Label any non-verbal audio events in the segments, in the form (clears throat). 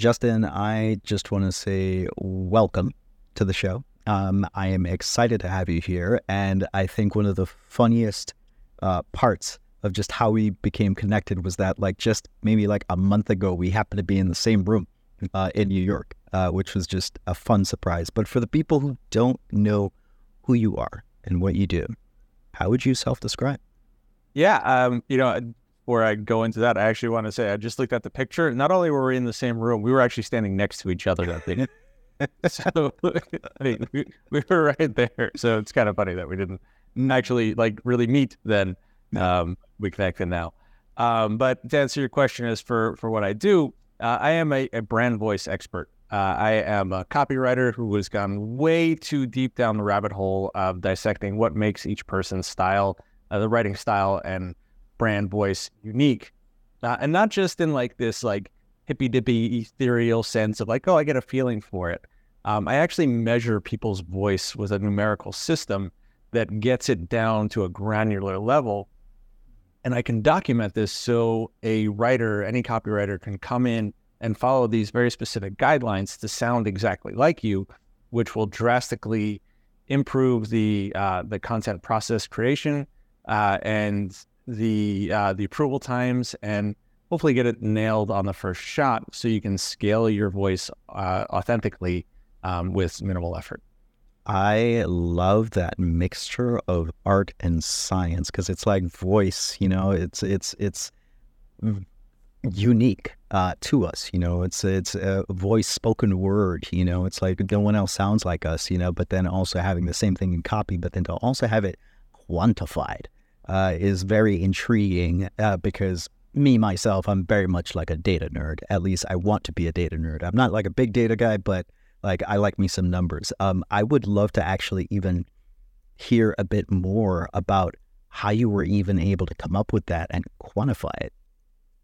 Justin, I just want to say welcome to the show. Um, I am excited to have you here. And I think one of the funniest uh, parts of just how we became connected was that, like, just maybe like a month ago, we happened to be in the same room uh, in New York, uh, which was just a fun surprise. But for the people who don't know who you are and what you do, how would you self describe? Yeah, um, you know, before I go into that, I actually want to say I just looked at the picture. Not only were we in the same room, we were actually standing next to each other that day. (laughs) so (laughs) I mean, we, we were right there. So it's kind of funny that we didn't actually like really meet then. Um, we connected now. Um, but to answer your question, as for for what I do, uh, I am a, a, brand voice expert. Uh, I am a copywriter who has gone way too deep down the rabbit hole of dissecting what makes each person's style, uh, the writing style, and brand voice unique, uh, and not just in like this like hippy dippy ethereal sense of like oh I get a feeling for it. Um, I actually measure people's voice with a numerical system that gets it down to a granular level. And I can document this so a writer, any copywriter can come in and follow these very specific guidelines to sound exactly like you, which will drastically improve the uh, the content process creation uh, and the uh, the approval times and hopefully get it nailed on the first shot so you can scale your voice uh, authentically um, with minimal effort. I love that mixture of art and science because it's like voice, you know, it's it's it's unique uh, to us, you know. It's it's a voice spoken word, you know. It's like no one else sounds like us, you know. But then also having the same thing in copy, but then to also have it quantified uh, is very intriguing uh, because me myself, I'm very much like a data nerd. At least I want to be a data nerd. I'm not like a big data guy, but like I like me some numbers. Um, I would love to actually even hear a bit more about how you were even able to come up with that and quantify it.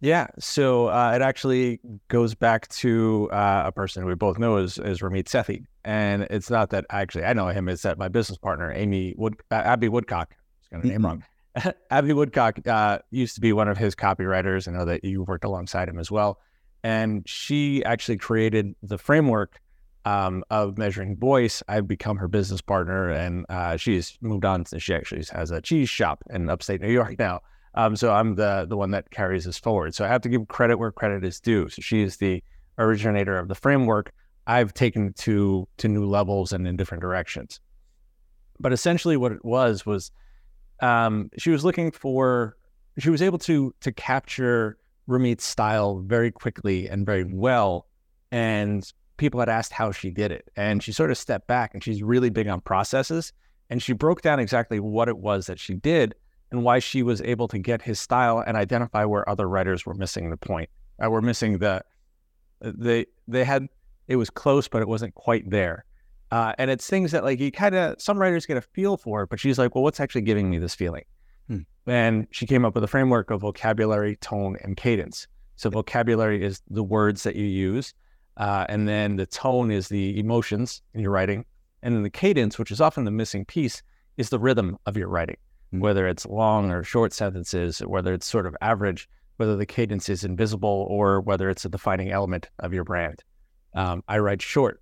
Yeah, so uh, it actually goes back to uh, a person we both know is, is Ramit Sethi, and it's not that actually I know him; it's that my business partner Amy Wood, uh, Abby Woodcock, I got her name wrong. (laughs) Abby Woodcock uh, used to be one of his copywriters. I know that you worked alongside him as well. And she actually created the framework um, of measuring voice. I've become her business partner, and uh, she's moved on. To, she actually has a cheese shop in upstate New York now. Um, so I'm the the one that carries this forward. So I have to give credit where credit is due. So she is the originator of the framework. I've taken it to to new levels and in different directions. But essentially, what it was was um, she was looking for she was able to to capture Ramit's style very quickly and very well, and people had asked how she did it, and she sort of stepped back and she's really big on processes, and she broke down exactly what it was that she did and why she was able to get his style and identify where other writers were missing the point, uh, were missing the they they had it was close but it wasn't quite there uh, and it's things that like you kind of some writers get a feel for, but she's like, well, what's actually giving me this feeling? Hmm. And she came up with a framework of vocabulary, tone, and cadence. So vocabulary is the words that you use, uh, and then the tone is the emotions in your writing, and then the cadence, which is often the missing piece, is the rhythm of your writing. Hmm. Whether it's long or short sentences, whether it's sort of average, whether the cadence is invisible, or whether it's a defining element of your brand. Um, I write short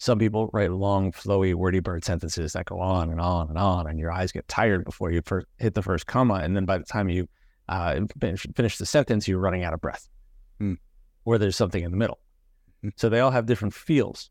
some people write long, flowy, wordy bird sentences that go on and on and on, and your eyes get tired before you first hit the first comma, and then by the time you uh, finish the sentence, you're running out of breath, mm. or there's something in the middle. Mm. So they all have different feels.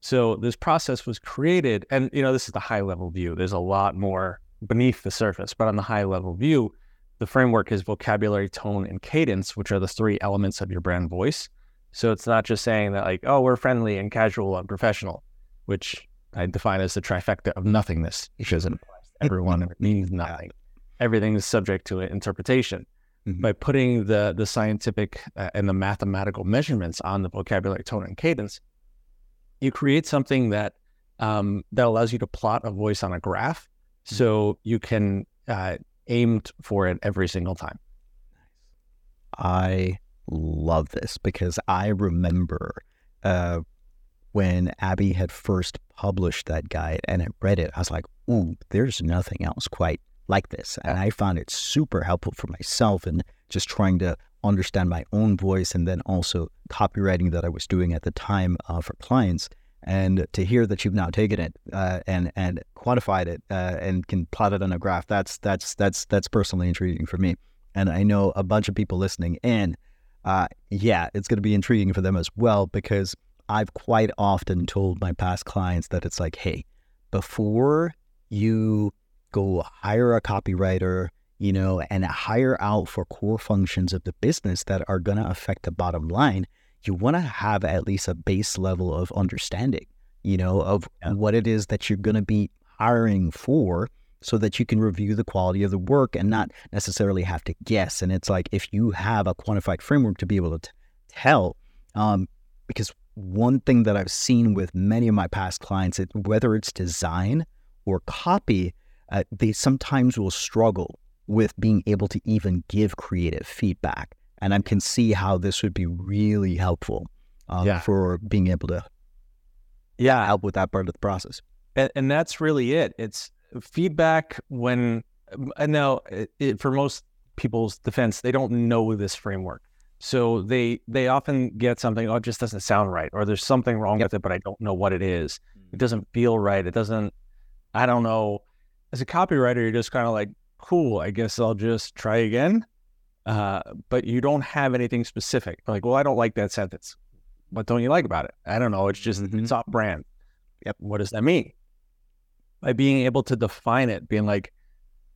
So this process was created, and you know this is the high level view. There's a lot more beneath the surface, but on the high level view, the framework is vocabulary, tone, and cadence, which are the three elements of your brand voice. So it's not just saying that like, oh, we're friendly and casual and professional, which I define as the trifecta of nothingness, which isn't everyone it (laughs) means nothing. Everything is subject to interpretation. Mm-hmm. By putting the the scientific uh, and the mathematical measurements on the vocabulary, tone, and cadence, you create something that um, that allows you to plot a voice on a graph, mm-hmm. so you can uh, aim for it every single time. I love this because I remember uh, when Abby had first published that guide and I read it, I was like, ooh, there's nothing else quite like this. And I found it super helpful for myself and just trying to understand my own voice and then also copywriting that I was doing at the time uh, for clients. And to hear that you've now taken it uh, and and quantified it uh, and can plot it on a graph, that's that's that's that's personally intriguing for me. And I know a bunch of people listening in, uh, yeah, it's going to be intriguing for them as well because I've quite often told my past clients that it's like, hey, before you go hire a copywriter, you know, and hire out for core functions of the business that are going to affect the bottom line, you want to have at least a base level of understanding, you know, of what it is that you're going to be hiring for so that you can review the quality of the work and not necessarily have to guess. And it's like if you have a quantified framework to be able to t- tell, um, because one thing that I've seen with many of my past clients, it, whether it's design or copy, uh, they sometimes will struggle with being able to even give creative feedback. And I can see how this would be really helpful um, yeah. for being able to yeah help with that part of the process. And, and that's really it. It's feedback when and now it, it, for most people's defense, they don't know this framework. So they they often get something, oh, it just doesn't sound right, or there's something wrong yep. with it, but I don't know what it is. It mm. doesn't feel right. It doesn't. I don't know. As a copywriter, you're just kind of like, cool. I guess I'll just try again. Uh, but you don't have anything specific. Like, well, I don't like that sentence. What don't you like about it? I don't know. It's just mm-hmm. it's off brand. Yep. What does that mean? By being able to define it, being like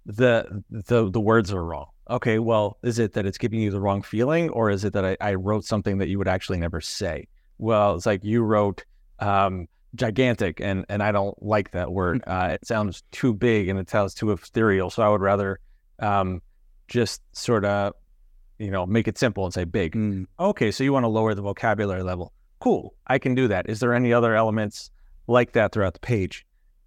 the the the words are wrong. Okay, well, is it that it's giving you the wrong feeling, or is it that I, I wrote something that you would actually never say? Well, it's like you wrote um, gigantic, and and I don't like that word. Mm. Uh, it sounds too big and it sounds too ethereal. So I would rather um, just sort of, you know, make it simple and say big. Mm. Okay, so you want to lower the vocabulary level. Cool, I can do that. Is there any other elements like that throughout the page?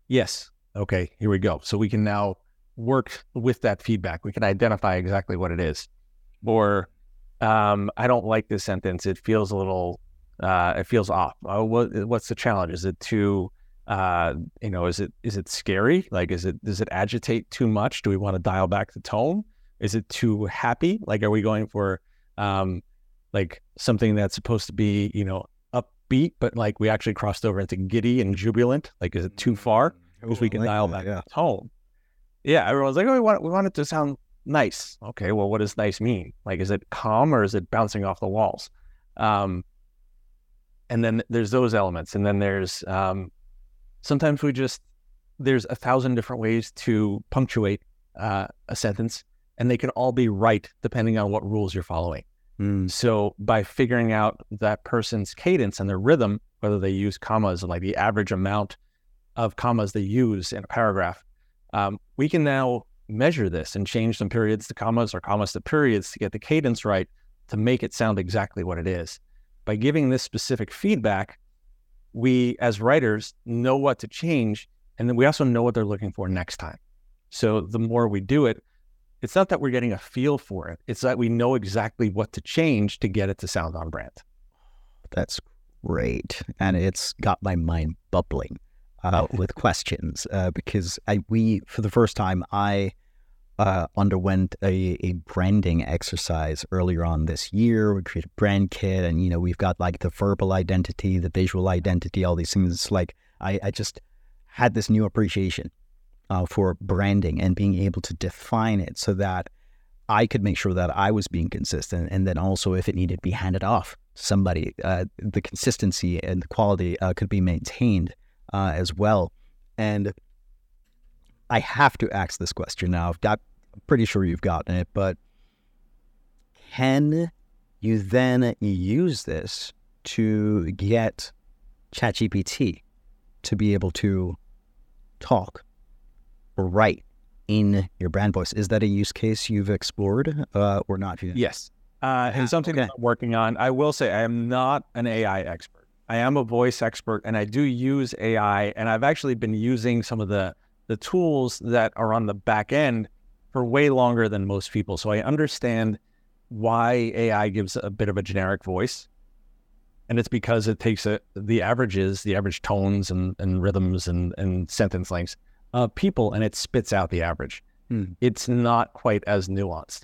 Yes. Okay, here we go. So we can now work with that feedback. We can identify exactly what it is. Or um, I don't like this sentence. It feels a little uh, it feels off. Uh, what, what's the challenge? Is it too, uh, you know, is it is it scary? Like, is it does it agitate too much? Do we want to dial back the tone? Is it too happy? Like, are we going for um, like something that's supposed to be, you know, upbeat, but like we actually crossed over into giddy and jubilant? Like, is it too far? Because mm, we can like dial that, back yeah. Yeah, everyone's like, oh, we want we want it to sound nice. Okay, well, what does nice mean? Like, is it calm or is it bouncing off the walls? Um, and then there's those elements and then there's um, sometimes we just there's a thousand different ways to punctuate uh, a sentence and they can all be right depending on what rules you're following mm. so by figuring out that person's cadence and their rhythm whether they use commas and like the average amount of commas they use in a paragraph um, we can now measure this and change some periods to commas or commas to periods to get the cadence right to make it sound exactly what it is by giving this specific feedback, we as writers know what to change. And then we also know what they're looking for next time. So the more we do it, it's not that we're getting a feel for it, it's that we know exactly what to change to get it to sound on brand. That's great. And it's got my mind bubbling uh, with questions uh, because I, we, for the first time, I uh, underwent a, a branding exercise earlier on this year. We created a brand kit, and you know we've got like the verbal identity, the visual identity, all these things. It's like I, I just had this new appreciation uh, for branding and being able to define it so that I could make sure that I was being consistent, and then also if it needed to be handed off to somebody, uh, the consistency and the quality uh, could be maintained uh, as well. And I have to ask this question now. I've got I'm pretty sure you've gotten it, but can you then use this to get ChatGPT to be able to talk or write in your brand voice? Is that a use case you've explored uh, or not? Yes. Uh, and something okay. that I'm working on. I will say I am not an AI expert. I am a voice expert and I do use AI and I've actually been using some of the the tools that are on the back end for way longer than most people. So I understand why AI gives a bit of a generic voice. And it's because it takes a, the averages, the average tones and, and rhythms and, and sentence lengths of people and it spits out the average. Hmm. It's not quite as nuanced.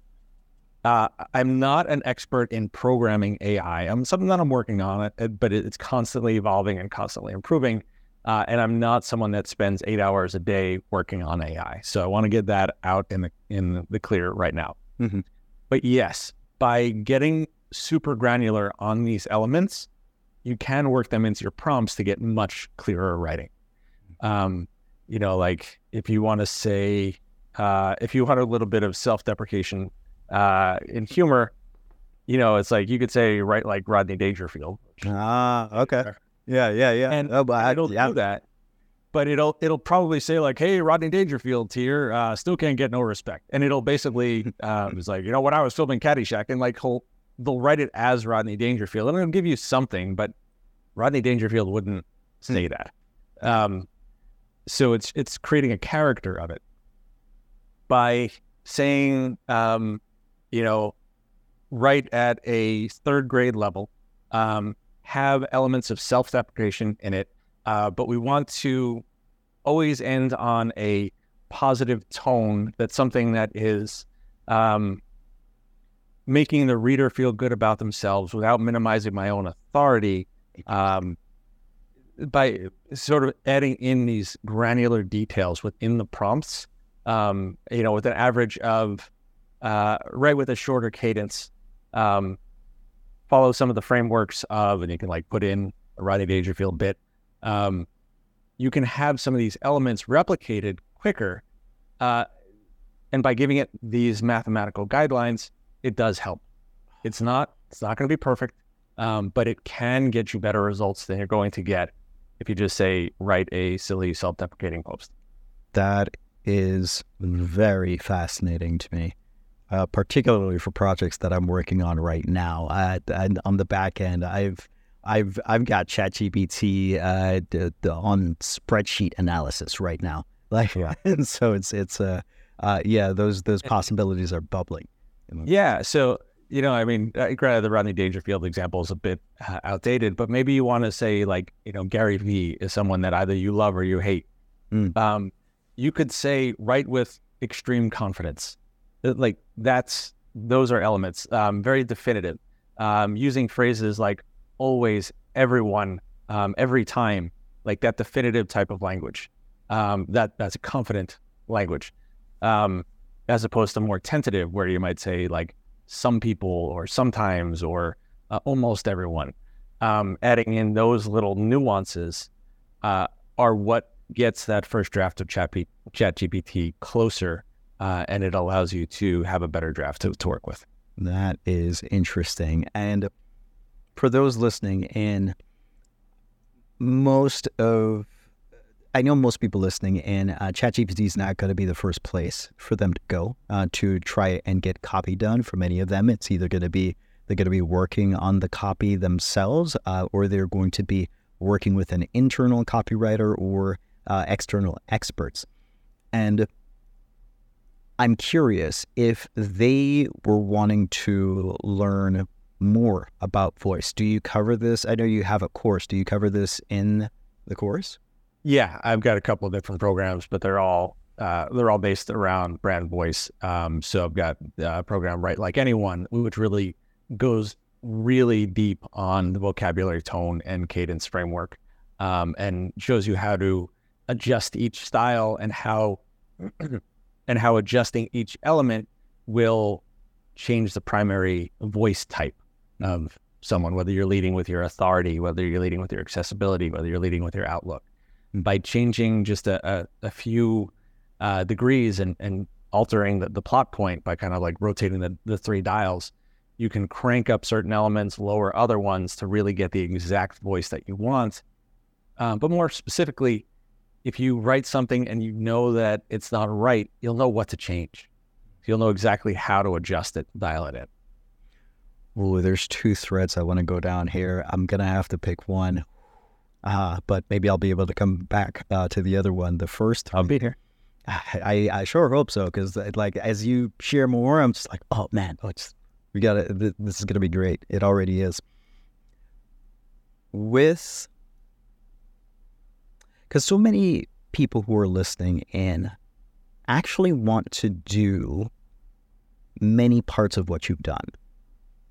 Uh, I'm not an expert in programming AI. I'm something that I'm working on but it's constantly evolving and constantly improving. Uh, and I'm not someone that spends eight hours a day working on AI. So I want to get that out in the in the clear right now. Mm-hmm. But yes, by getting super granular on these elements, you can work them into your prompts to get much clearer writing. Um, you know, like if you want to say, uh, if you want a little bit of self-deprecation uh, in humor, you know, it's like you could say, write like Rodney Dangerfield. Ah, okay. Yeah, yeah, yeah. And oh, but I, don't yeah. do that, but it'll it'll probably say like, "Hey, Rodney Dangerfield here, uh, still can't get no respect," and it'll basically um, it's like, you know, when I was filming Caddyshack, and like he'll they'll write it as Rodney Dangerfield, and it'll give you something, but Rodney Dangerfield wouldn't hmm. say that. Um, so it's it's creating a character of it by saying, um, you know, write at a third grade level. Um, have elements of self deprecation in it, uh, but we want to always end on a positive tone that's something that is um, making the reader feel good about themselves without minimizing my own authority um, by sort of adding in these granular details within the prompts. Um, you know, with an average of uh, write with a shorter cadence, um, follow some of the frameworks of, and you can like put in a Rodney Dangerfield bit. Um, you can have some of these elements replicated quicker. Uh, and by giving it these mathematical guidelines, it does help. It's not, it's not going to be perfect, um, but it can get you better results than you're going to get if you just say, write a silly self deprecating post. That is very fascinating to me uh, particularly for projects that I'm working on right now. Uh, on the back end, I've I've I've got ChatGPT uh, d- d- on spreadsheet analysis right now. (laughs) Like, yeah. (laughs) and so it's it's uh, uh yeah those those possibilities are bubbling. Yeah. So you know, I mean, uh, granted, the Rodney Dangerfield example is a bit uh, outdated, but maybe you want to say like, you know, Gary Vee is someone that either you love or you hate. Mm. Um, you could say write with extreme confidence like that's those are elements, um, very definitive. Um, using phrases like always, everyone, um, every time, like that definitive type of language. Um, that that's a confident language, um, as opposed to more tentative, where you might say like some people or sometimes or uh, almost everyone. Um, adding in those little nuances uh, are what gets that first draft of Chat, Chat GPT closer uh, and it allows you to have a better draft to, to work with. That is interesting. And for those listening in, most of I know most people listening in, uh, ChatGPT is not going to be the first place for them to go uh, to try and get copy done. For many of them, it's either going to be they're going to be working on the copy themselves, uh, or they're going to be working with an internal copywriter or uh, external experts. And I'm curious if they were wanting to learn more about voice. Do you cover this? I know you have a course. Do you cover this in the course? Yeah, I've got a couple of different programs, but they're all uh, they're all based around brand voice. Um, so I've got a program, Write Like Anyone, which really goes really deep on the vocabulary, tone, and cadence framework, um, and shows you how to adjust each style and how and how adjusting each element will change the primary voice type of someone, whether you're leading with your authority, whether you're leading with your accessibility, whether you're leading with your outlook. By changing just a, a, a few uh, degrees and, and altering the, the plot point by kind of like rotating the, the three dials, you can crank up certain elements, lower other ones to really get the exact voice that you want. Um, but more specifically, if you write something and you know that it's not right, you'll know what to change. You'll know exactly how to adjust it, dial it in. Well, there's two threads I want to go down here. I'm gonna have to pick one, uh, but maybe I'll be able to come back uh, to the other one. The first, I'll be here. I, I sure hope so because uh, like as you share more, I'm just like, oh man, oh, we got it. This is gonna be great. It already is. With because so many people who are listening in actually want to do many parts of what you've done,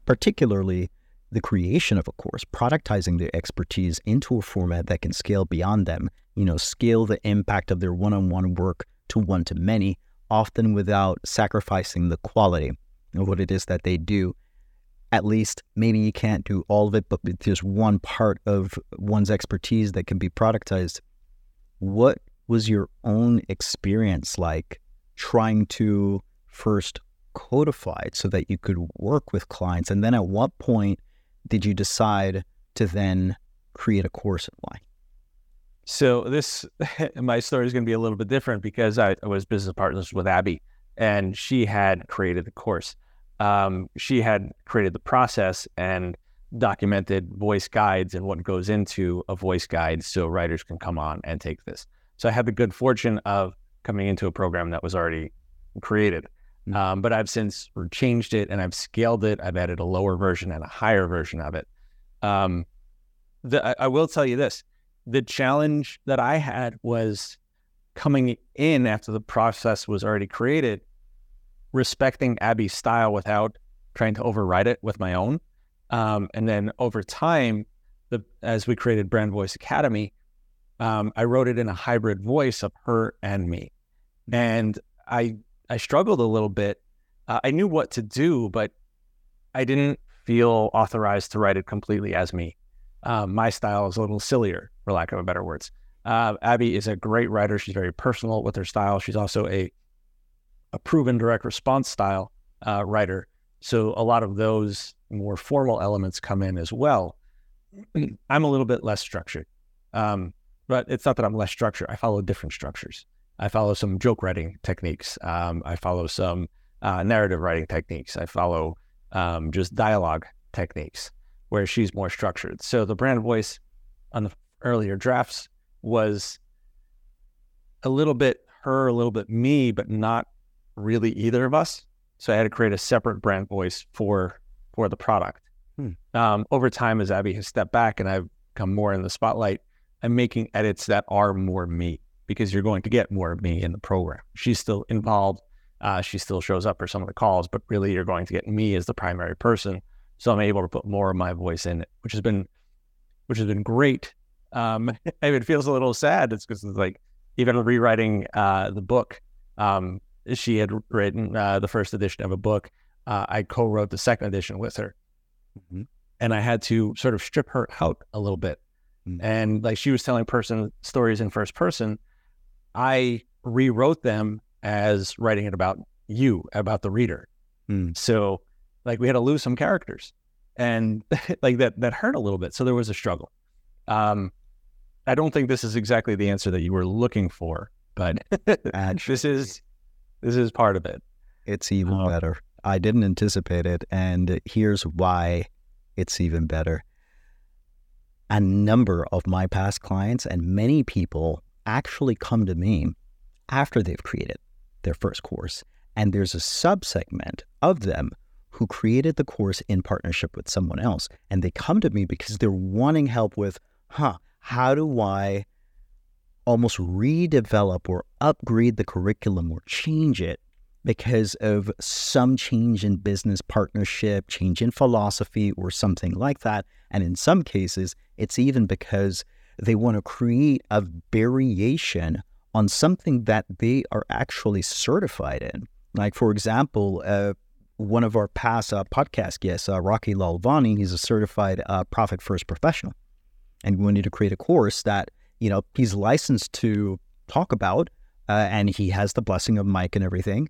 particularly the creation of a course, productizing their expertise into a format that can scale beyond them, you know, scale the impact of their one on one work to one to many, often without sacrificing the quality of what it is that they do. At least maybe you can't do all of it, but there's one part of one's expertise that can be productized. What was your own experience like trying to first codify it so that you could work with clients? And then at what point did you decide to then create a course and why? So this, (laughs) my story is going to be a little bit different because I, I was business partners with Abby, and she had created the course. Um, she had created the process and documented voice guides and what goes into a voice guide, so writers can come on and take this. So I had the good fortune of coming into a program that was already created. Mm-hmm. Um, but I've since changed it and I've scaled it. I've added a lower version and a higher version of it. Um, the, I, I will tell you this the challenge that I had was coming in after the process was already created, respecting Abby's style without trying to override it with my own. Um, and then over time, the, as we created Brand Voice Academy, um, I wrote it in a hybrid voice of her and me. And I I struggled a little bit. Uh, I knew what to do, but I didn't feel authorized to write it completely as me. Um, my style is a little sillier, for lack of better words. Uh, Abby is a great writer. She's very personal with her style. She's also a a proven direct response style uh, writer. So a lot of those more formal elements come in as well. (clears throat) I'm a little bit less structured, um, but it's not that I'm less structured. I follow different structures. I follow some joke writing techniques. Um, I follow some uh, narrative writing techniques. I follow um, just dialogue techniques where she's more structured. So the brand voice on the earlier drafts was a little bit her, a little bit me, but not really either of us. So I had to create a separate brand voice for for the product. Hmm. Um, over time, as Abby has stepped back and I've come more in the spotlight, I'm making edits that are more me because you're going to get more of me in the program. She's still involved. Uh, she still shows up for some of the calls, but really you're going to get me as the primary person. So I'm able to put more of my voice in it, which has been, which has been great. Um, (laughs) and it feels a little sad. It's because it's like even rewriting uh, the book. Um, she had written uh, the first edition of a book. Uh, I co-wrote the second edition with her, mm-hmm. and I had to sort of strip her out a little bit. Mm-hmm. And like she was telling person stories in first person, I rewrote them as writing it about you, about the reader. Mm. So like we had to lose some characters and (laughs) like that that hurt a little bit. So there was a struggle. Um, I don't think this is exactly the answer that you were looking for, but (laughs) (laughs) this is this is part of it. It's even um, better. I didn't anticipate it, and here's why it's even better. A number of my past clients and many people actually come to me after they've created their first course. And there's a subsegment of them who created the course in partnership with someone else. And they come to me because they're wanting help with, huh, how do I almost redevelop or upgrade the curriculum or change it because of some change in business partnership, change in philosophy, or something like that. And in some cases, it's even because they want to create a variation on something that they are actually certified in. Like, for example, uh, one of our past uh, podcast guests, uh, Rocky Lalvani, he's a certified uh, Profit First professional. And we wanted to create a course that, you know, he's licensed to talk about, uh, and he has the blessing of Mike and everything,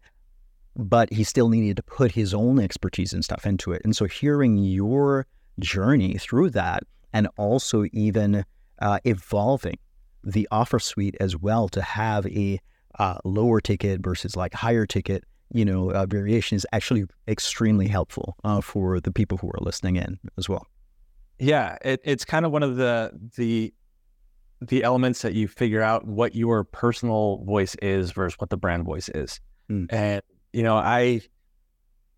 but he still needed to put his own expertise and stuff into it. And so hearing your journey through that, and also even uh, evolving the offer suite as well to have a uh, lower ticket versus like higher ticket, you know, uh, variation is actually extremely helpful uh, for the people who are listening in as well. Yeah, it, it's kind of one of the the the elements that you figure out what your personal voice is versus what the brand voice is. Mm. And you know, I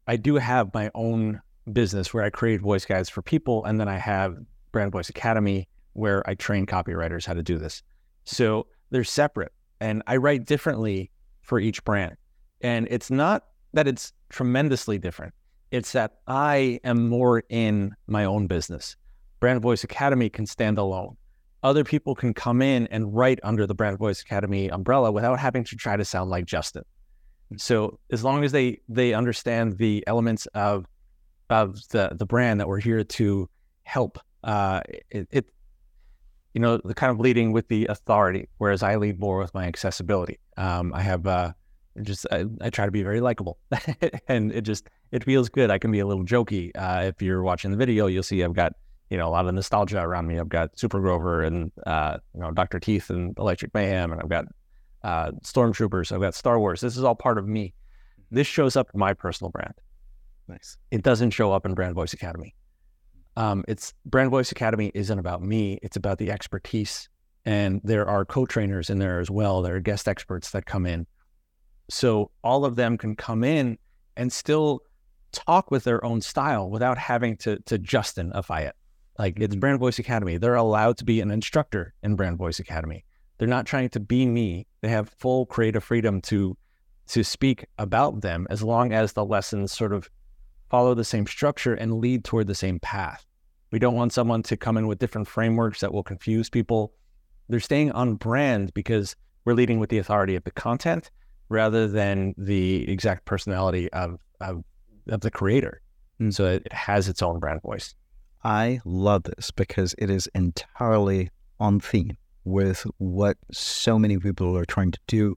I do have my own business where I create voice guides for people, and then I have Brand Voice Academy where I train copywriters how to do this. So they're separate and I write differently for each brand. And it's not that it's tremendously different. It's that I am more in my own business. Brand Voice Academy can stand alone. Other people can come in and write under the Brand Voice Academy umbrella without having to try to sound like Justin. So as long as they they understand the elements of of the the brand that we're here to help, uh, it, it you know the kind of leading with the authority, whereas I lead more with my accessibility. Um, I have uh, just I, I, try to be very likable, (laughs) and it just it feels good. I can be a little jokey. Uh, if you're watching the video, you'll see I've got you know a lot of nostalgia around me. I've got Super Grover and uh, you know Doctor Teeth and Electric Mayhem, and I've got uh, Stormtroopers. I've got Star Wars. This is all part of me. This shows up in my personal brand. Nice. It doesn't show up in Brand Voice Academy. Um, it's Brand Voice Academy isn't about me. It's about the expertise, and there are co-trainers in there as well. There are guest experts that come in, so all of them can come in and still talk with their own style without having to to Justinify it. Like it's mm-hmm. Brand Voice Academy. They're allowed to be an instructor in Brand Voice Academy. They're not trying to be me. They have full creative freedom to to speak about them as long as the lessons sort of follow the same structure and lead toward the same path. We don't want someone to come in with different frameworks that will confuse people. They're staying on brand because we're leading with the authority of the content rather than the exact personality of of, of the creator. And so it has its own brand voice. I love this because it is entirely on theme with what so many people are trying to do,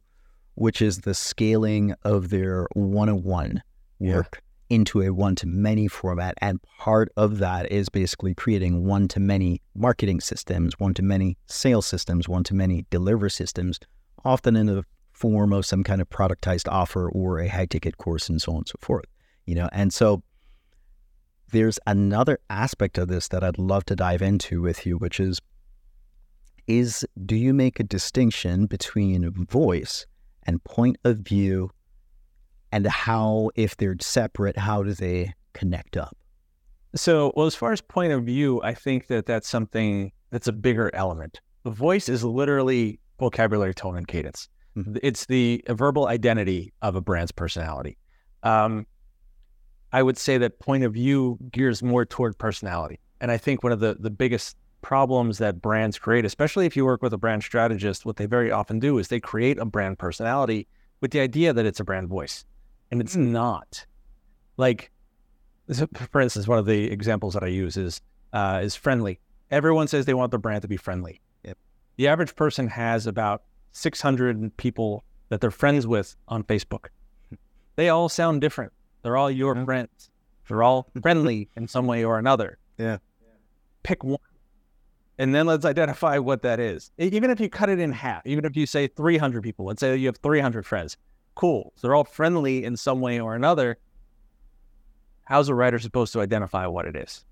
which is the scaling of their one on one work yeah. into a one to many format. And part of that is basically creating one to many marketing systems, one to many sales systems, one to many deliver systems, often in the form of some kind of productized offer or a high ticket course and so on and so forth. You know, and so there's another aspect of this that I'd love to dive into with you, which is is do you make a distinction between voice and point of view? And how if they're separate how do they connect up? So well as far as point of view i think that that's something that's a bigger element. The voice is literally vocabulary tone and cadence. Mm-hmm. it's the verbal identity of a brand's personality. Um, i would say that point of view gears more toward personality. And i think one of the, the biggest problems that brands create, especially if you work with a brand strategist, what they very often do is they create a brand personality with the idea that it's a brand voice. And it's hmm. not. Like, for instance, one of the examples that I use is uh, is friendly. Everyone says they want their brand to be friendly. Yep. The average person has about 600 people that they're friends with on Facebook. (laughs) They all sound different. They're all your friends. They're all friendly in some way or another. Yeah. Pick one and then let's identify what that is. Even if you cut it in half, even if you say 300 people, let's say you have 300 friends, cool. So they're all friendly in some way or another. How's a writer supposed to identify what it is?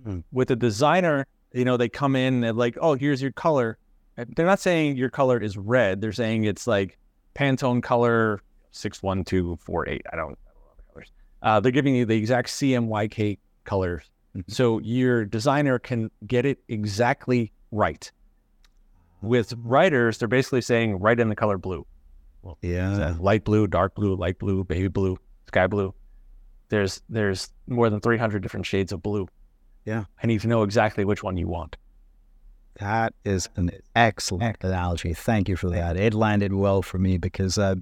Mm-hmm. With a designer, you know, they come in and like, oh, here's your color. They're not saying your color is red. They're saying it's like Pantone color 61248. I don't, I don't know the colors. Uh, they're giving you the exact CMYK colors Mm-hmm. So your designer can get it exactly right. With writers, they're basically saying write in the color blue. Well, yeah, light blue, dark blue, light blue, baby blue, sky blue. There's there's more than 300 different shades of blue. Yeah, I need to know exactly which one you want. That is an excellent analogy. Thank you for that. It landed well for me because uh,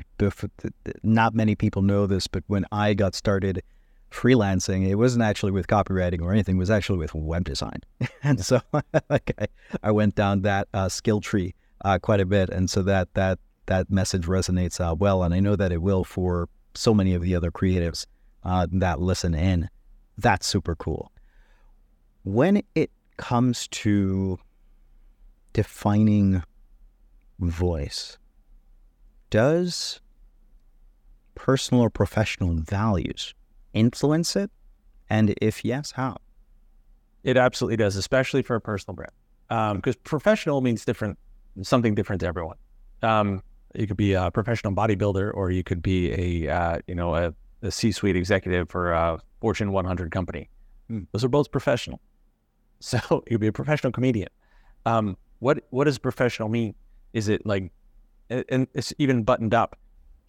not many people know this, but when I got started freelancing, it wasn't actually with copywriting or anything. It was actually with web design. (laughs) and so (laughs) like I, I went down that uh, skill tree uh, quite a bit. And so that that that message resonates uh, well. And I know that it will for so many of the other creatives uh, that listen in. That's super cool. When it comes to defining voice, does personal or professional values influence it? And if yes, how? It absolutely does, especially for a personal brand. Because um, professional means different, something different to everyone. Um, you could be a professional bodybuilder, or you could be a uh, you know a, a C-suite executive for a Fortune 100 company. Hmm. Those are both professional. (laughs) So you could be a professional comedian. Um, what what does professional mean? Is it like, and it's even buttoned up.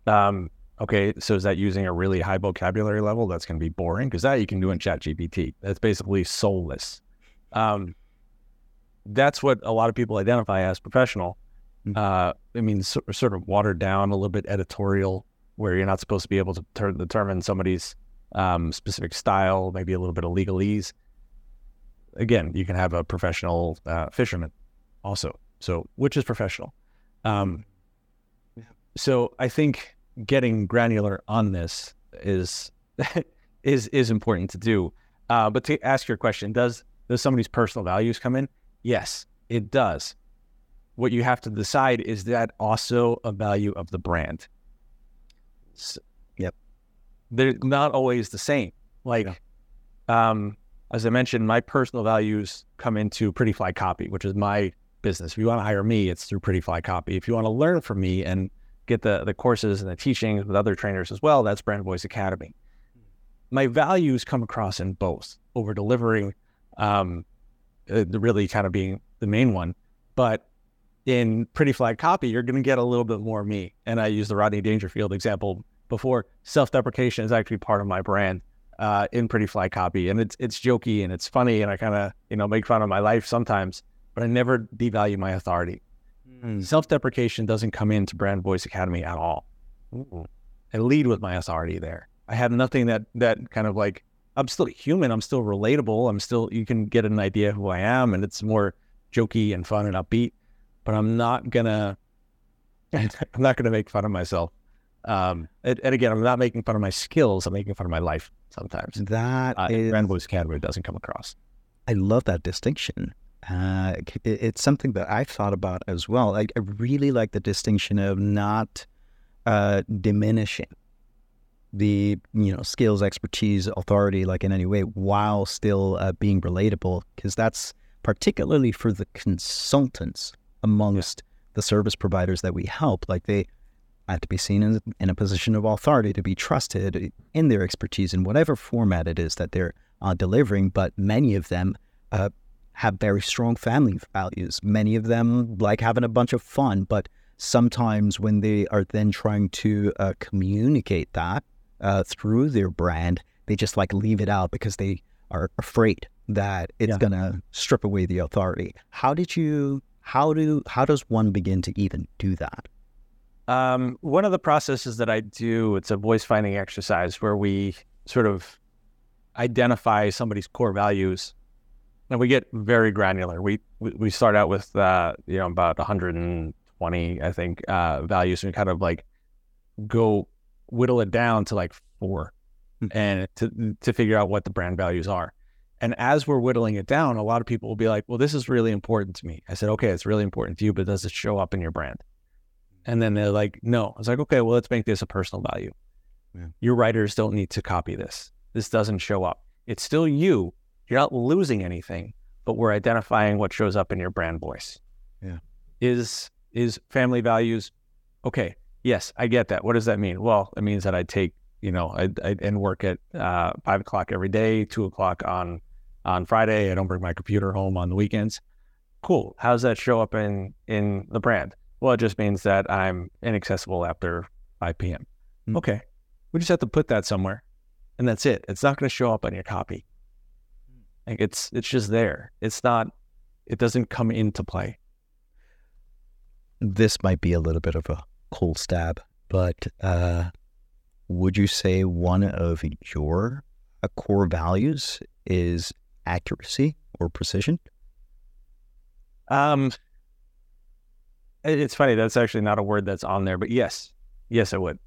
Um, Okay, so is that using a really high vocabulary level? That's going to be boring because that you can do in Chat GPT. That's basically soulless. Um, that's what a lot of people identify as professional. Mm. Uh, I mean, so, sort of watered down, a little bit editorial, where you're not supposed to be able to ter- determine somebody's um, specific style, maybe a little bit of legalese. Again, you can have a professional uh, fisherman also. So, which is professional? Um, so, I think getting granular on this is (laughs) is is important to do. Uh, but to ask your question, does does somebody's personal values come in? Yes, it does. What you have to decide is that also a value of the brand. So, Yep. They're not always the same. Like, um, as I mentioned, my personal values come into Pretty Fly Copy, which is my business. If you want to hire me, it's through Pretty Fly Copy. If you want to learn from me and get the the courses and the teachings with other trainers as well, that's Brand Voice Academy. My values come across in both over delivering, um, uh, really kind of being the main one, but in Pretty Fly Copy, you're going to get a little bit more me. And I use the Rodney Dangerfield example before. Self-deprecation is actually part of my brand uh, in Pretty Fly Copy, and it's it's jokey and it's funny, and I kind of you know make fun of my life sometimes, but I never devalue my authority. Mm. Self-deprecation doesn't come into Brand Voice Academy at all. I lead with my authority there. I have nothing that that kind of like I'm still human. I'm still relatable. I'm still you can get an idea who I am, and it's more jokey and fun and upbeat. But I'm not gonna (laughs) I'm not gonna make fun of myself. Um, and, and again, I'm not making fun of my skills. I'm making fun of my life sometimes. That Uh, is- Brand Voice Academy doesn't come across. I love that distinction. Uh, it- it's something that I've thought about as well. Like, I really like the distinction of not uh, diminishing the you know skills, expertise, authority, like in any way, while still uh, being relatable. Because that's particularly for the consultants amongst the service providers that we help. Like they have to be seen in, in a position of authority to be trusted in their expertise in whatever format it is that they're uh, delivering. But many of them uh, have very strong family values. Many of them like having a bunch of fun, but sometimes when they are then trying to uh, communicate that uh, through their brand, they just like leave it out because they are afraid that it's Yeah. gonna strip away the authority. How did you? How do? How does one begin to even do that? Um, one of the processes that I do, it's a voice finding exercise where we sort of identify somebody's core values, and we get very granular. We we, start out with uh, you know about 120, I think, uh, values, and we kind of like go whittle it down to like four, Hmm. and to to figure out what the brand values are. And as we're whittling it down, a lot of people will be like, "Well, this is really important to me." I said, "Okay, it's really important to you, but does it show up in your brand?" And then they're like, no. I was like, okay, well, let's make this a personal value. Yeah. Your writers don't need to copy this. This doesn't show up. It's still you. You're not losing anything, but we're identifying what shows up in your brand voice. Yeah. Is is family values? Okay. Yes, I get that. What does that mean? Well, it means that I take, you know, I, I and work at uh, five o'clock every day, two o'clock on on Friday. I don't bring my computer home on the weekends. Cool. How does that show up in in the brand? Well, it just means that I'm inaccessible after 5 p.m. Hmm. Okay. We just have to put that somewhere. And that's it. It's not going to show up on your copy. Like it's it's just there. It's not it doesn't come into play. This might be a little bit of a cold stab, but uh, would you say one of your uh, core values is accuracy or precision? Um it's funny, that's actually not a word that's on there, but yes. Yes, I would.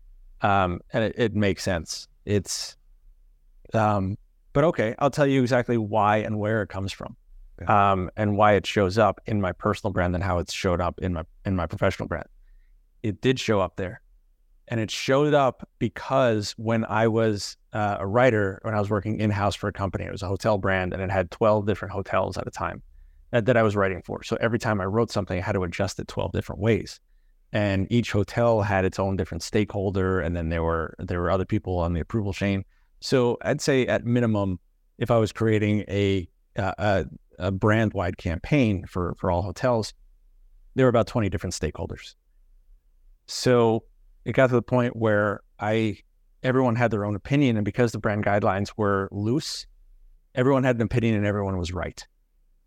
Um and it, it makes sense. It's um but okay, I'll tell you exactly why and where it comes from. Um and why it shows up in my personal brand and how it's showed up in my in my professional brand. It did show up there. And it showed up because when I was uh, a writer, when I was working in house for a company, it was a hotel brand and it had 12 different hotels at a time that, that I was writing for. So every time I wrote something, I had to adjust it 12 different ways. And each hotel had its own different stakeholder. And then there were there were other people on the approval chain. So I'd say at minimum, if I was creating a uh, a, a brand wide campaign for for all hotels, there were about 20 different stakeholders. So it got to the point where I everyone had their own opinion, and because the brand guidelines were loose, everyone had an opinion and everyone was right.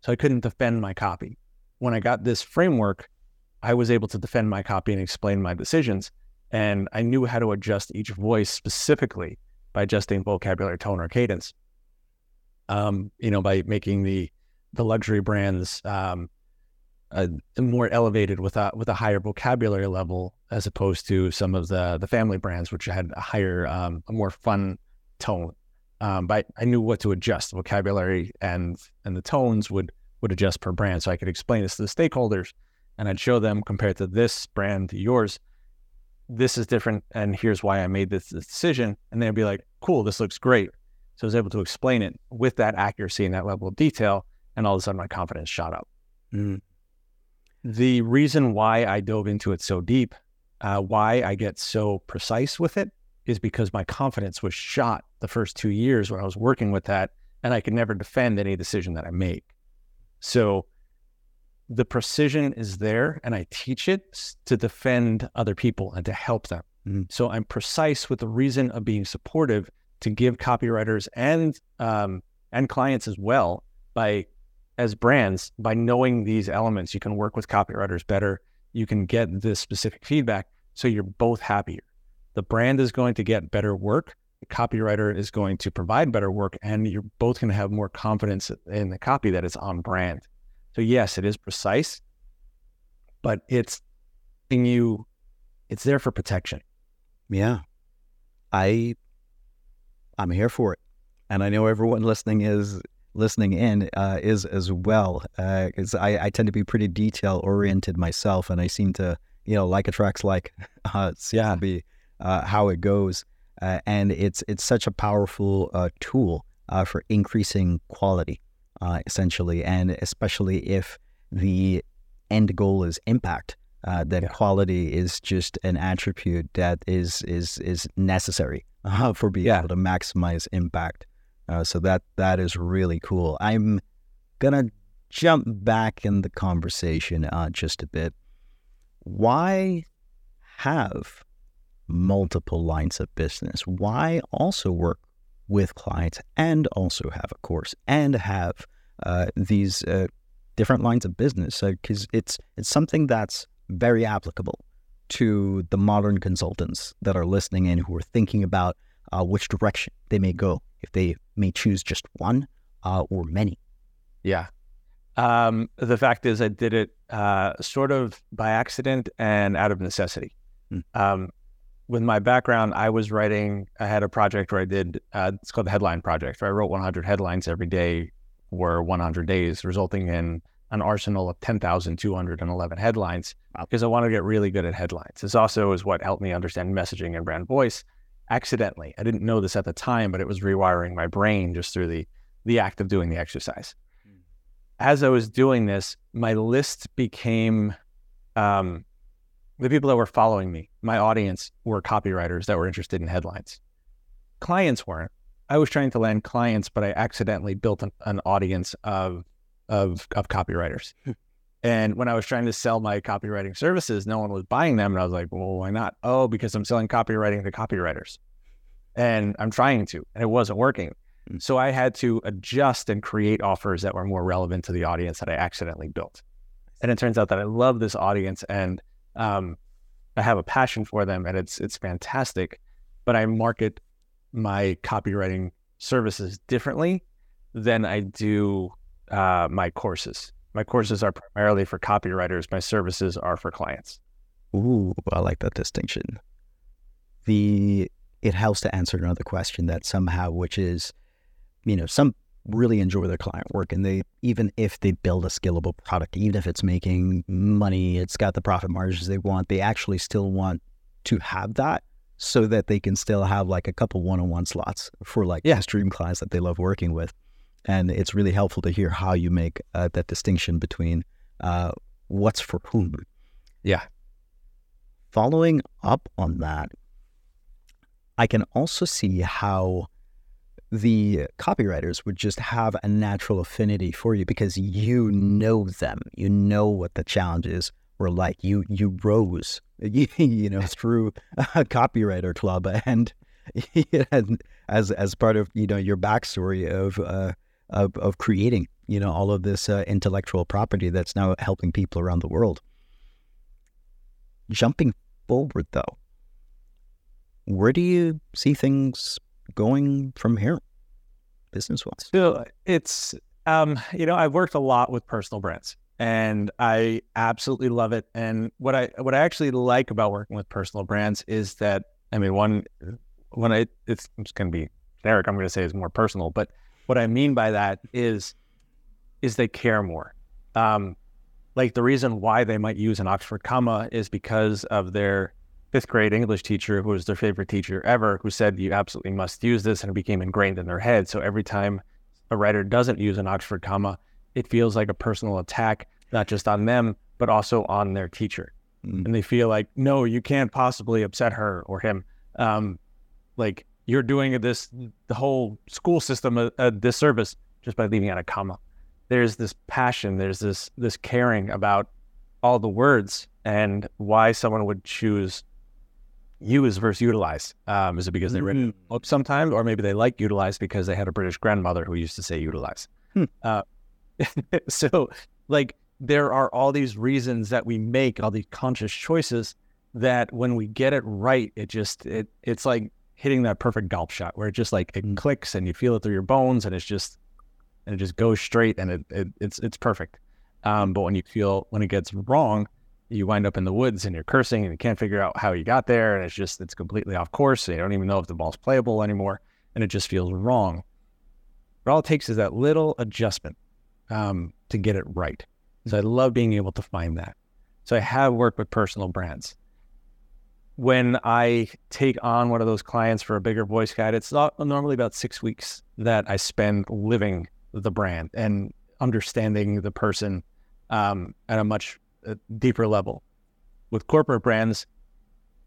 So I couldn't defend my copy. When I got this framework, I was able to defend my copy and explain my decisions. And I knew how to adjust each voice specifically by adjusting vocabulary, tone, or cadence. Um, you know, by making the the luxury brands um, uh, more elevated with a with a higher vocabulary level as opposed to some of the the family brands which had a higher um, a more fun tone. Um, but I knew what to adjust. The vocabulary and and the tones would would adjust per brand. So I could explain this to the stakeholders and I'd show them compared to this brand yours this is different and here's why I made this, decision and they'd be like cool this looks great. So I was able to explain it with that accuracy and that level of detail and all of a sudden my confidence shot up. Mm. The reason why I dove into it so deep, uh, why I get so precise with it, is because my confidence was shot the first two years when I was working with that, and I could never defend any decision that I make. So the precision is there, and I teach it to defend other people and to help them. Mm-hmm. So I'm precise with the reason of being supportive to give copywriters and um, and clients as well by as brands, by knowing these elements, you can work with copywriters better. You can get this specific feedback. So you're both happier. The brand is going to get better work. The copywriter is going to provide better work, and you're both going to have more confidence in the copy that is on brand. So yes, it is precise, but it's you. It's there for protection. Yeah, I, I'm here for it, and I know everyone listening is listening in uh, is as well. Because uh, I, I, tend to be pretty detail oriented myself, and I seem to, you know, like attracts like. (laughs) Uh, yeah. to be uh, how it goes, uh, and it's it's such a powerful uh, tool for increasing quality, essentially, and especially if the end goal is impact. then yeah. quality is just an attribute that is is is necessary (laughs) for being yeah. able to maximize impact. Uh, so that that is really cool. I'm gonna jump back in the conversation uh, just a bit. Why have multiple lines of business? Why also work with clients and also have a course and have uh, these uh, different lines of business? Because uh, it's it's something that's very applicable to the modern consultants that are listening in who are thinking about uh, which direction they may go if they may choose just one uh, or many. Yeah. Um, the fact is, I did it uh, sort of by accident and out of necessity. Mm. Um, with my background, I was writing, I had a project where I did, uh, it's called the Headline Project, where I wrote 100 headlines every day for 100 days, resulting in an arsenal of 10,211 headlines because I wanted to get really good at headlines. This also is what helped me understand messaging and brand voice accidentally. I didn't know this at the time, but it was rewiring my brain just through the the act of doing the exercise. Mm. As I was doing this, my list became um, the people that were following me. My audience were copywriters that were interested in headlines. Clients weren't. I was trying to land clients, but I accidentally built an, an audience of of of copywriters. Hmm. And when I was trying to sell my copywriting services, no one was buying them. And I was like, well, why not? Oh, because I'm selling copywriting to copywriters. And I'm trying to, and it wasn't working. Mm. So I had to adjust and create offers that were more relevant to the audience that I accidentally built. And it turns out that I love this audience and um, I have a passion for them and it's it's fantastic. But I market my copywriting services differently than I do uh, my courses. My courses are primarily for copywriters. My services are for clients. Ooh, I like that distinction. The it helps to answer another question that somehow, which is, you know, some really enjoy their client work and they even if they build a scalable product, even if it's making money, it's got the profit margins they want, they actually still want to have that so that they can still have like a couple one-on-one slots for like yeah. stream clients that they love working with and it's really helpful to hear how you make uh, that distinction between uh, what's for whom. Yeah. Following up on that, I can also see how the copywriters would just have a natural affinity for you because you know them. You know what the challenges were like. You you rose, you, (laughs) you know, through a copywriter club, (laughs) and as as part of you know your backstory of uh, of, of creating you know all of this uh, intellectual property that's now helping people around the world. Jumping forward, though, where do you see things going from here, business wise? So it's um, you know I've worked a lot with personal brands, and I absolutely love it. And what I what I actually like about working with personal brands is that I mean one when I it's, going to be generic, I'm going to say is more personal, but what I mean by that is is they care more. Um, like the reason why they might use an Oxford comma is because of their fifth grade English teacher, who was their favorite teacher ever, who said you absolutely must use this, and it became ingrained in their head. So every time a writer doesn't use an Oxford comma, it feels like a personal attack, not just on them, but also on their teacher. Mm. And they feel like, no, you can't possibly upset her or him. Um, like you're doing this the whole school system a, a disservice just by leaving out a comma. There's this passion, there's this this caring about all the words and why someone would choose use versus utilize. Um, is it because they read mm up sometimes, or maybe they like utilize because they had a British grandmother who used to say utilize? Hmm. Uh, (laughs) so, like, there are all these reasons that we make all these conscious choices that when we get it right, it just it it's like hitting that perfect golf shot where it just like it mm. clicks and you feel it through your bones and it's just and it just goes straight and it, it it's it's perfect. Um, but when you feel when it gets wrong, you wind up in the woods and you're cursing and you can't figure out how you got there and it's just it's completely off course. And you don't even know if the ball's playable anymore and it just feels wrong. But all it takes is that little adjustment um, to get it right. So I love being able to find that. So I have worked with personal brands when I take on one of those clients for a bigger voice guide, it's not normally about six weeks that I spend living the brand and understanding the person um, at a much uh, deeper level. With corporate brands,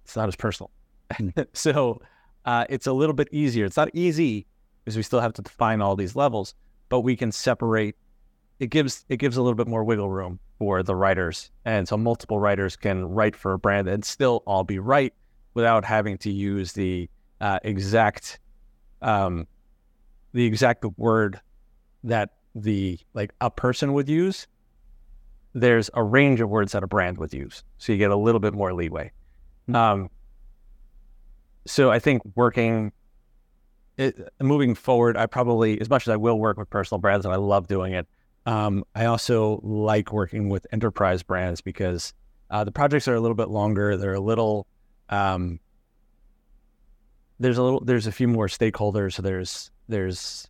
it's not as personal. (laughs) so uh, it's a little bit easier. It's not easy because we still have to define all these levels, but we can separate. It gives it gives a little bit more wiggle room for the writers. And so multiple writers can write for a brand and still all be right without having to use the uh, exact um, the exact word that the like a person would use. There's a range of words that a brand would use, so you get a little bit more leeway. Hmm. Um, so I think working, it, moving forward, I probably as much as I will work with personal brands and I love doing it, um, I also like working with enterprise brands because uh, the projects are a little bit longer. They're a little um, there's a little there's a few more stakeholders. So there's there's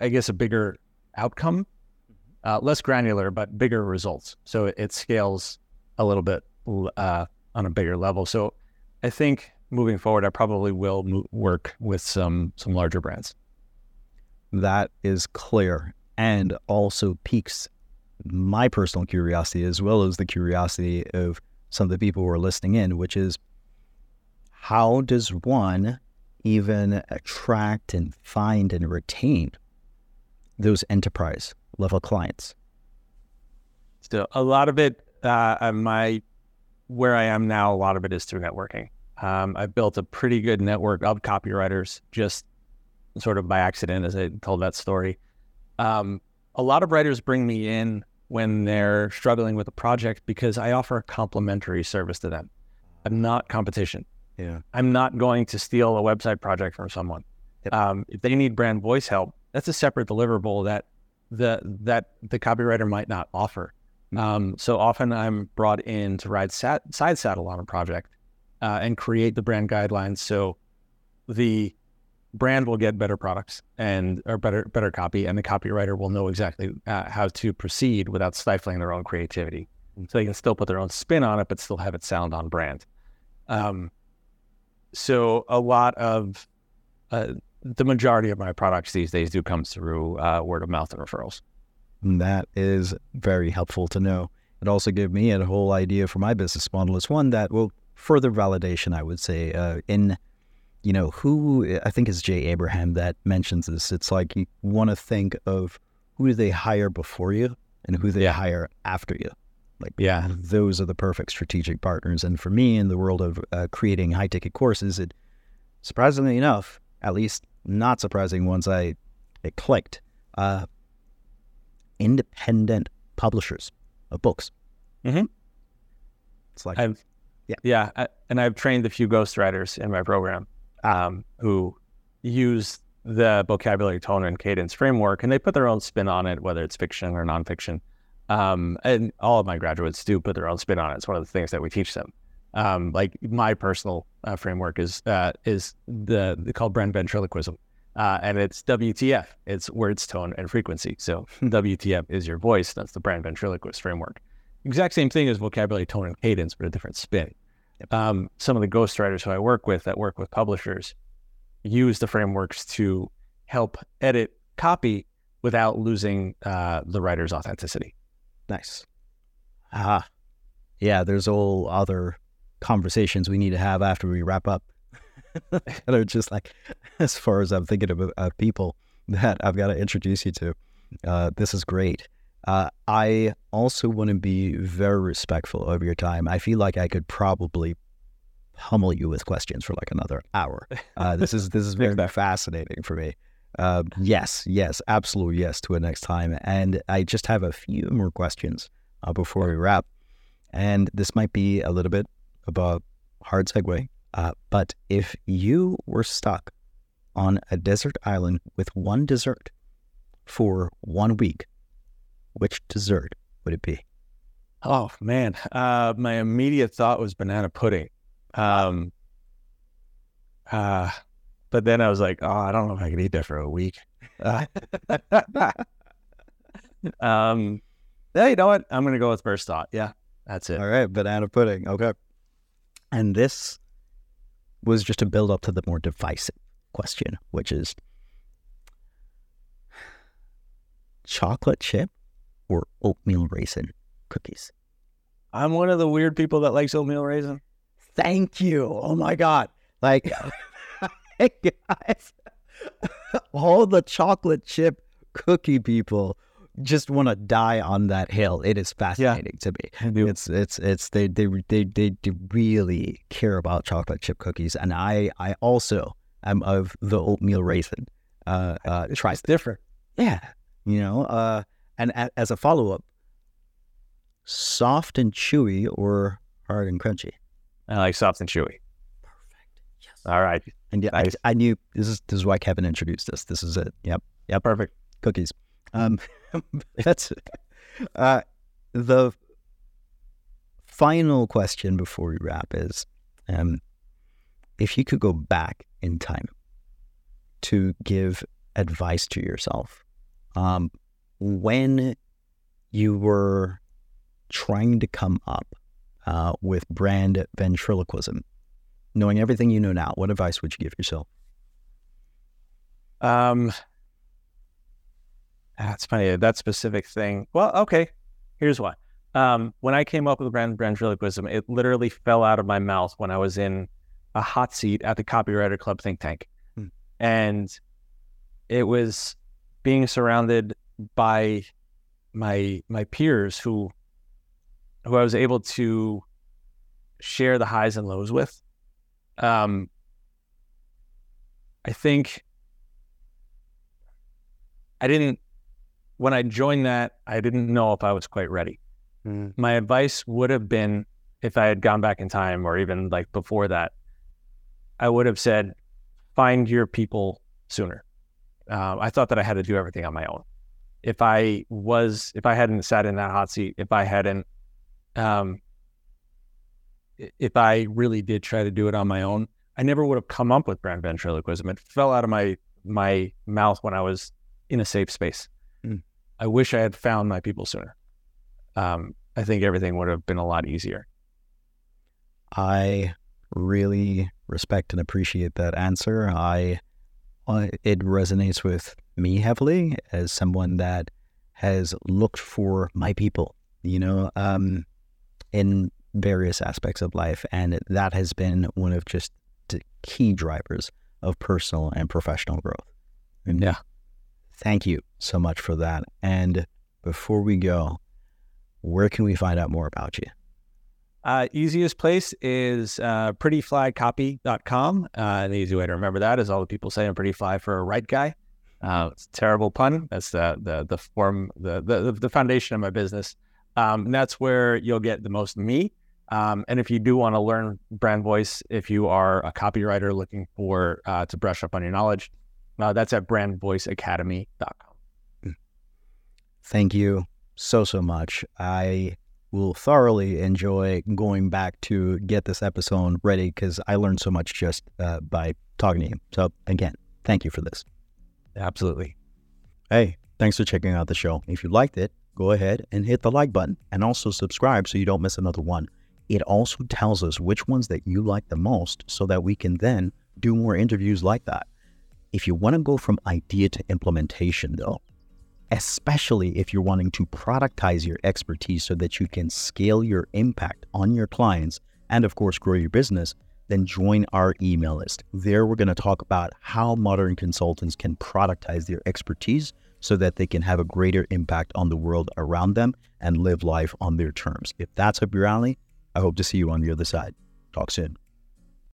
I guess a bigger outcome, mm-hmm. Uh, less granular but bigger results. So it, it scales a little bit uh, on a bigger level. So I think moving forward, I probably will mo- work with some some larger brands. That is clear and also piques my personal curiosity as well as the curiosity of some of the people who are listening in, which is how does one even attract and find and retain those enterprise level clients? Still, a lot of it, uh, my where I am now, a lot of it is through networking. Um, I've built a pretty good network of copywriters just sort of by accident, as I told that story. Um, a lot of writers bring me in when they're struggling with a project because I offer a complimentary service to them. I'm not competition. Yeah. I'm not going to steal a website project from someone. Yep. Um, if they need brand voice help, that's a separate deliverable that the that the copywriter might not offer. Mm-hmm. Um, so often I'm brought in to ride sat, side saddle on a project uh, and create the brand guidelines. So the brand will get better products and or better better copy, and the copywriter will know exactly uh, how to proceed without stifling their own creativity. So they can still put their own spin on it, but still have it sound on brand. Um, so a lot of uh, the majority of my products these days do come through uh, word of mouth and referrals. And that is very helpful to know. It also gave me a whole idea for my business model. It's one that will further validation, I would say, uh, in you know, who I think is Jay Abraham that mentions this. It's like you want to think of who do they hire before you and who they hire after you. Like, Yeah. those are the perfect strategic partners. And for me, in the world of uh, creating high ticket courses, it surprisingly enough, at least not surprising once I it clicked, uh, independent publishers of books. Mm-hmm. It's like I've Yeah. yeah, I, and I've trained a few ghostwriters in my program um, who use the vocabulary, tone, and cadence framework, and they put their own spin on it, whether it's fiction or nonfiction. Um, and all of my graduates do put their own spin on it. It's one of the things that we teach them. Um, like my personal uh, framework is uh, is the, the called brand ventriloquism, uh, and it's WTF. It's words, tone, and frequency. So WTF is your voice. That's the brand ventriloquist framework. Exact same thing as vocabulary, tone, and cadence, but a different spin. Um, some of the ghostwriters who I work with that work with publishers use the frameworks to help edit copy without losing uh, the writer's authenticity. Nice. Ah, yeah. There's all other conversations we need to have after we wrap up. (laughs) that are just like, as far as I'm thinking of uh, people that I've got to introduce you to. Uh, this is great. Uh, I also want to be very respectful of your time. I feel like I could probably pummel you with questions for like another hour. Uh, this is this is (laughs) very fascinating for me. Uh, yes, yes, absolutely yes to a next time. And I just have a few more questions uh, before we wrap. And this might be a little bit of a hard segue. Uh, but if you were stuck on a desert island with one dessert for one week, which dessert would it be? Oh man, uh, my immediate thought was banana pudding. Um, uh, but then I was like, oh, I don't know if I could eat that for a week. Uh, (laughs) um, yeah, you know what? I'm gonna go with first thought. Yeah, that's it. All right, banana pudding. Okay. And this was just a build up to the more divisive question, which is chocolate chip or oatmeal raisin cookies? I'm one of the weird people that likes oatmeal raisin. Thank you. Oh my God. Like, (laughs) guys, (laughs) all the chocolate chip cookie people just want to die on that hill. It is fascinating to me. It's it's it's they they they they really care about chocolate chip cookies, and I I also am of the oatmeal raisin. Uh, uh, try different. yeah, you know. Uh, and a, as a follow up, soft and chewy or hard and crunchy. I like soft and chewy. Perfect. Yes. All right. And yeah, Nice. I, I knew this is this is why Kevin introduced us. This is it. Yep. Yeah. Perfect. Cookies. Um, (laughs) (laughs) that's. Uh, the final question before we wrap is, um, if you could go back in time to give advice to yourself, um, when you were trying to come up uh, with brand ventriloquism, knowing everything you know now, what advice would you give yourself? Um, that's funny. That specific thing. Well, okay. Here's why. Um, when I came up with brand ventriloquism, it literally fell out of my mouth when I was in a hot seat at the Copywriter Club think tank, Hmm. and it was being surrounded by my my peers who who I was able to share the highs and lows with. Um, I think I didn't when I joined that, I didn't know if I was quite ready. My advice would have been if I had gone back in time or even like before that, I would have said, find your people sooner. Um, I thought that I had to do everything on my own. If I was, if I hadn't sat in that hot seat, if I hadn't, um, if I really did try to do it on my own, I never would have come up with brand ventriloquism. It fell out of my my mouth when I was in a safe space. I wish I had found my people sooner. Um, I think everything would have been a lot easier. I really respect and appreciate that answer. I, I it resonates with me heavily as someone that has looked for my people, you know, um, in various aspects of life, and that has been one of just the key drivers of personal and professional growth. And Yeah. Thank you so much for that. And before we go, where can we find out more about you? Uh, easiest place is uh, prettyflycopy.com. Uh, the easy way to remember that is all the people say I'm pretty fly for a write guy. Uh, it's a terrible pun. That's the the the form the the, the foundation of my business. Um, and that's where you'll get the most me. Um, and if you do want to learn brand voice, if you are a copywriter looking for uh, to brush up on your knowledge, uh, that's at brandvoiceacademy.com. Thank you so so much. I will thoroughly enjoy going back to get this episode ready because I learned so much just uh, by talking to you. So again, thank you for this. Absolutely. Hey, thanks for checking out the show. If you liked it, go ahead and hit the like button and also subscribe so you don't miss another one. It also tells us which ones that you like the most so that we can then do more interviews like that. If you want to go from idea to implementation, though, especially if you're wanting to productize your expertise so that you can scale your impact on your clients and, of course, grow your business, then join our email list. There, we're going to talk about how modern consultants can productize their expertise so that they can have a greater impact on the world around them and live life on their terms. If that's up your alley, I hope to see you on the other side. Talk soon.